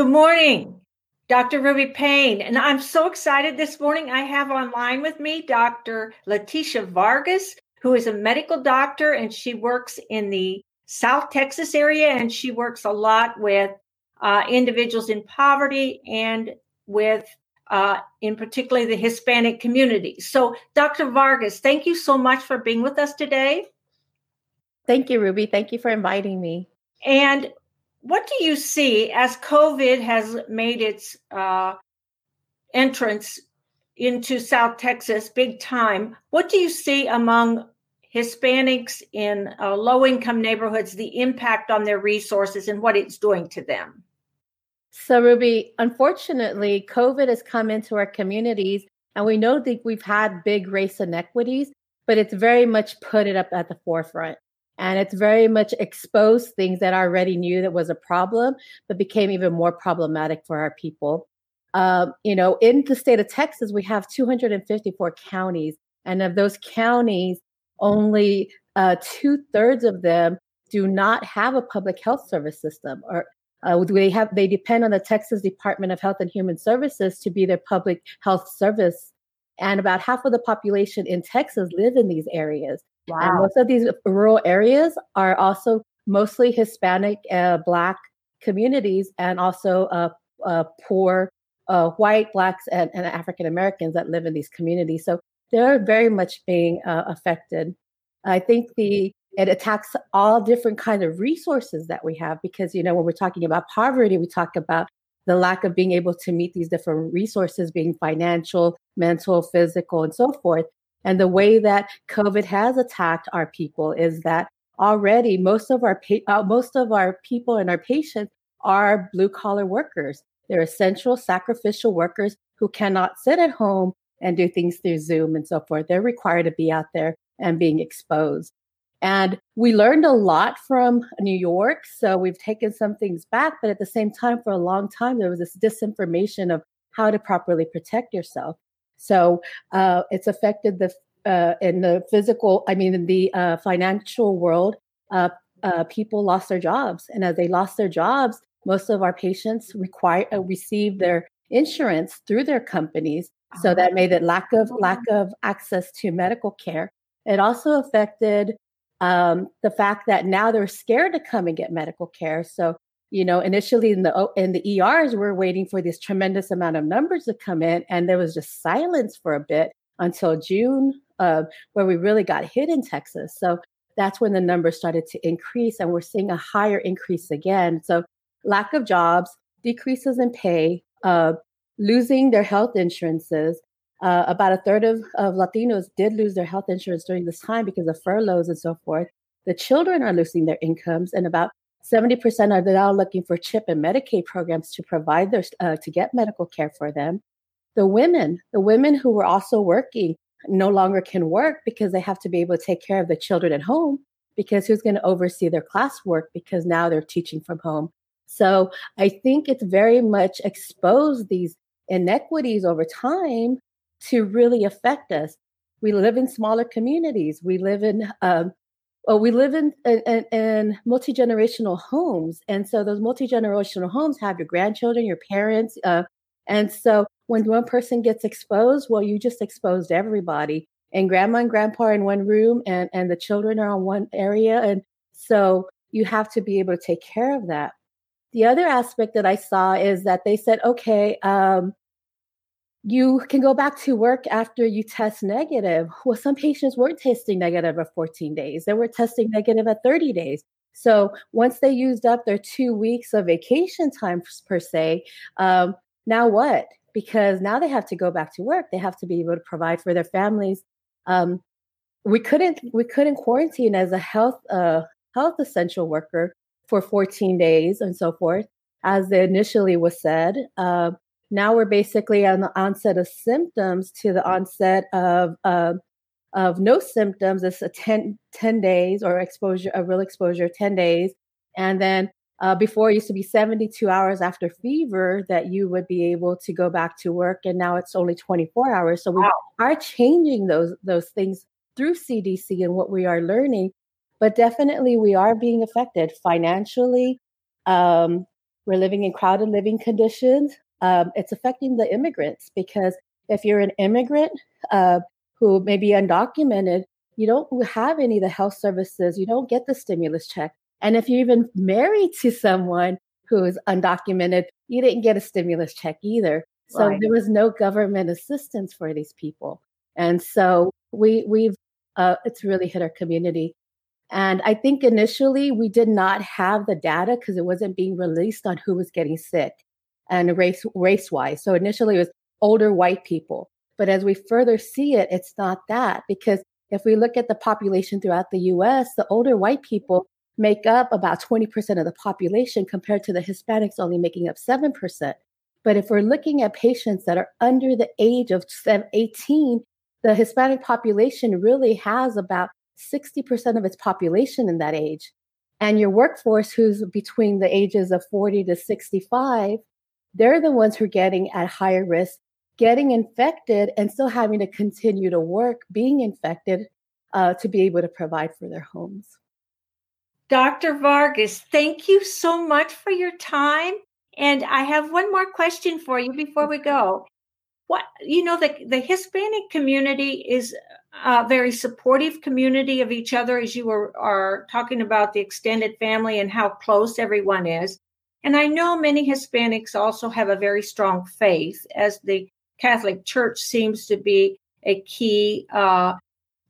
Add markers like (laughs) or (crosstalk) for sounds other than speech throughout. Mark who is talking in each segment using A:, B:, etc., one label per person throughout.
A: Good morning, Dr. Ruby Payne. And I'm so excited this morning. I have online with me Dr. Leticia Vargas, who is a medical doctor and she works in the South Texas area and she works a lot with uh, individuals in poverty and with uh, in particular the Hispanic community. So, Dr. Vargas, thank you so much for being with us today.
B: Thank you, Ruby. Thank you for inviting me.
A: And what do you see as COVID has made its uh, entrance into South Texas big time? What do you see among Hispanics in uh, low income neighborhoods, the impact on their resources and what it's doing to them?
B: So, Ruby, unfortunately, COVID has come into our communities, and we know that we've had big race inequities, but it's very much put it up at the forefront. And it's very much exposed things that I already knew that was a problem, but became even more problematic for our people. Um, you know, in the state of Texas, we have 254 counties, and of those counties, only uh, two thirds of them do not have a public health service system or uh, they have they depend on the Texas Department of Health and Human Services to be their public health service, and about half of the population in Texas live in these areas. Wow. And most of these rural areas are also mostly Hispanic, uh, Black communities, and also uh, uh poor uh, white, blacks, and, and African Americans that live in these communities. So they're very much being uh, affected. I think the it attacks all different kind of resources that we have because you know when we're talking about poverty we talk about the lack of being able to meet these different resources being financial mental physical and so forth and the way that covid has attacked our people is that already most of our pa- uh, most of our people and our patients are blue collar workers they're essential sacrificial workers who cannot sit at home and do things through zoom and so forth they're required to be out there and being exposed and we learned a lot from New York. So we've taken some things back, but at the same time, for a long time, there was this disinformation of how to properly protect yourself. So uh, it's affected the uh, in the physical, I mean, in the uh, financial world, uh, uh, people lost their jobs, and as they lost their jobs, most of our patients require uh, receive their insurance through their companies. So that made it lack of lack of access to medical care. It also affected um, the fact that now they're scared to come and get medical care. So, you know, initially in the in the ERs, we're waiting for this tremendous amount of numbers to come in, and there was just silence for a bit until June, uh, where we really got hit in Texas. So that's when the numbers started to increase, and we're seeing a higher increase again. So lack of jobs, decreases in pay, uh, losing their health insurances, uh, about a third of, of Latinos did lose their health insurance during this time because of furloughs and so forth. The children are losing their incomes, and about 70% are now looking for CHIP and Medicaid programs to provide their, uh, to get medical care for them. The women, the women who were also working no longer can work because they have to be able to take care of the children at home because who's going to oversee their classwork because now they're teaching from home. So I think it's very much exposed these inequities over time to really affect us. We live in smaller communities. We live in um, well, we live in, in, in multi generational homes, and so those multi generational homes have your grandchildren, your parents, uh, and so when one person gets exposed, well, you just exposed everybody. And grandma and grandpa are in one room, and and the children are on one area, and so you have to be able to take care of that. The other aspect that I saw is that they said, okay, um, you can go back to work after you test negative. Well, some patients weren't testing negative at 14 days, they were testing negative at 30 days. So once they used up their two weeks of vacation time per se, um, now what? Because now they have to go back to work. They have to be able to provide for their families. Um, we couldn't we couldn't quarantine as a health uh, health essential worker for 14 days and so forth, as it initially was said. Uh, now we're basically on the onset of symptoms to the onset of uh, of no symptoms. It's a 10, 10 days or exposure, a real exposure, 10 days. And then uh, before it used to be 72 hours after fever that you would be able to go back to work. And now it's only 24 hours. So we wow. are changing those, those things through CDC and what we are learning. But definitely we are being affected financially, um, We're living in crowded living conditions. Um, it's affecting the immigrants because if you're an immigrant uh, who may be undocumented, you don't have any of the health services, you don't get the stimulus check. And if you're even married to someone who is undocumented, you didn't get a stimulus check either. So right. there was no government assistance for these people. And so we we've uh, it's really hit our community. And I think initially we did not have the data because it wasn't being released on who was getting sick and race race wise. So initially it was older white people. But as we further see it, it's not that because if we look at the population throughout the US, the older white people make up about 20% of the population compared to the Hispanics only making up 7%. But if we're looking at patients that are under the age of 18, the Hispanic population really has about 60% of its population in that age. And your workforce, who's between the ages of 40 to 65, they're the ones who are getting at higher risk, getting infected and still having to continue to work, being infected uh, to be able to provide for their homes.
A: Dr. Vargas, thank you so much for your time. And I have one more question for you before we go. What you know, the the Hispanic community is a very supportive community of each other, as you were are talking about the extended family and how close everyone is. And I know many Hispanics also have a very strong faith, as the Catholic Church seems to be a key uh,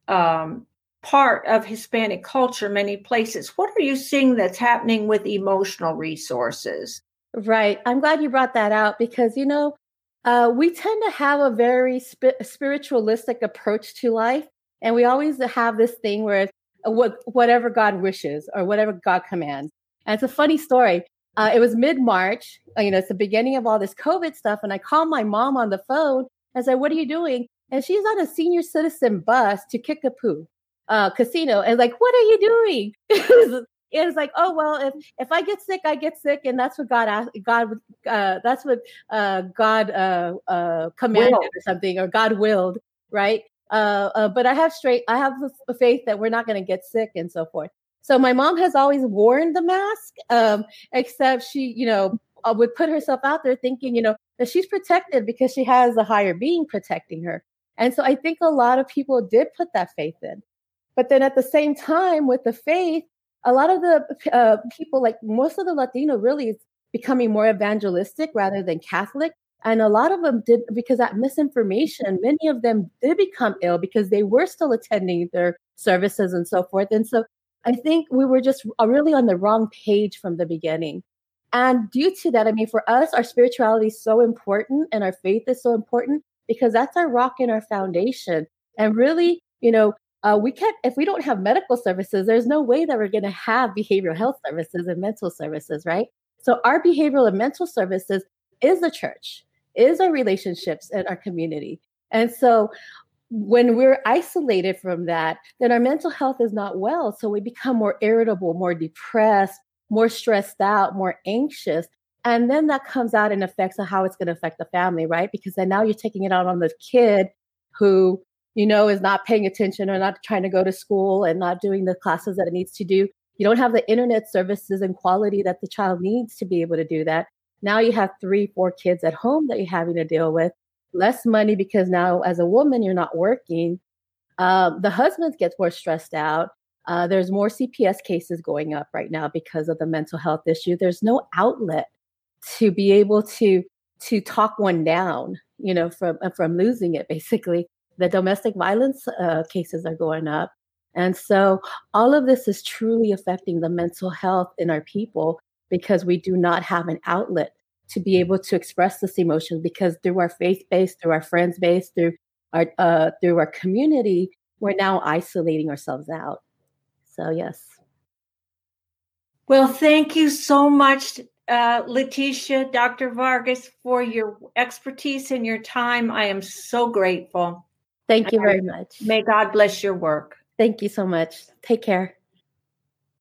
A: um, part of Hispanic culture many places. What are you seeing that's happening with emotional resources?
B: Right. I'm glad you brought that out because, you know, uh, we tend to have a very sp- spiritualistic approach to life. And we always have this thing where it's uh, what, whatever God wishes or whatever God commands. And it's a funny story. Uh, it was mid March. Uh, you know, it's the beginning of all this COVID stuff. And I called my mom on the phone and said, What are you doing? And she's on a senior citizen bus to Kickapoo uh, casino. And like, What are you doing? (laughs) it's like, oh well, if if I get sick, I get sick, and that's what God asked. God, uh, that's what uh, God uh, uh, commanded Will. or something, or God willed, right? Uh, uh, but I have straight, I have a faith that we're not going to get sick and so forth. So my mom has always worn the mask, um, except she, you know, uh, would put herself out there thinking, you know, that she's protected because she has a higher being protecting her. And so I think a lot of people did put that faith in. But then at the same time, with the faith, a lot of the uh, people, like most of the Latino, really is becoming more evangelistic rather than Catholic. And a lot of them did because that misinformation, many of them did become ill because they were still attending their services and so forth. And so I think we were just really on the wrong page from the beginning. And due to that, I mean, for us, our spirituality is so important and our faith is so important because that's our rock and our foundation. And really, you know, uh, we can't, if we don't have medical services, there's no way that we're going to have behavioral health services and mental services, right? So our behavioral and mental services is the church, is our relationships and our community. And so when we're isolated from that, then our mental health is not well. So we become more irritable, more depressed, more stressed out, more anxious. And then that comes out and affects how it's going to affect the family, right? Because then now you're taking it out on the kid who, you know, is not paying attention or not trying to go to school and not doing the classes that it needs to do. You don't have the internet services and quality that the child needs to be able to do that. Now you have three, four kids at home that you're having to deal with less money because now as a woman you're not working. Um, the husbands gets more stressed out. Uh, there's more cps cases going up right now because of the mental health issue. There's no outlet to be able to to talk one down you know from uh, from losing it basically. The domestic violence uh, cases are going up. And so all of this is truly affecting the mental health in our people because we do not have an outlet to be able to express this emotion because through our faith base, through our friends base, through our uh, through our community, we're now isolating ourselves out. So yes.
A: Well, thank you so much, uh, Leticia, Dr. Vargas, for your expertise and your time. I am so grateful.
B: Thank you very much.
A: May God bless your work.
B: Thank you so much. Take care.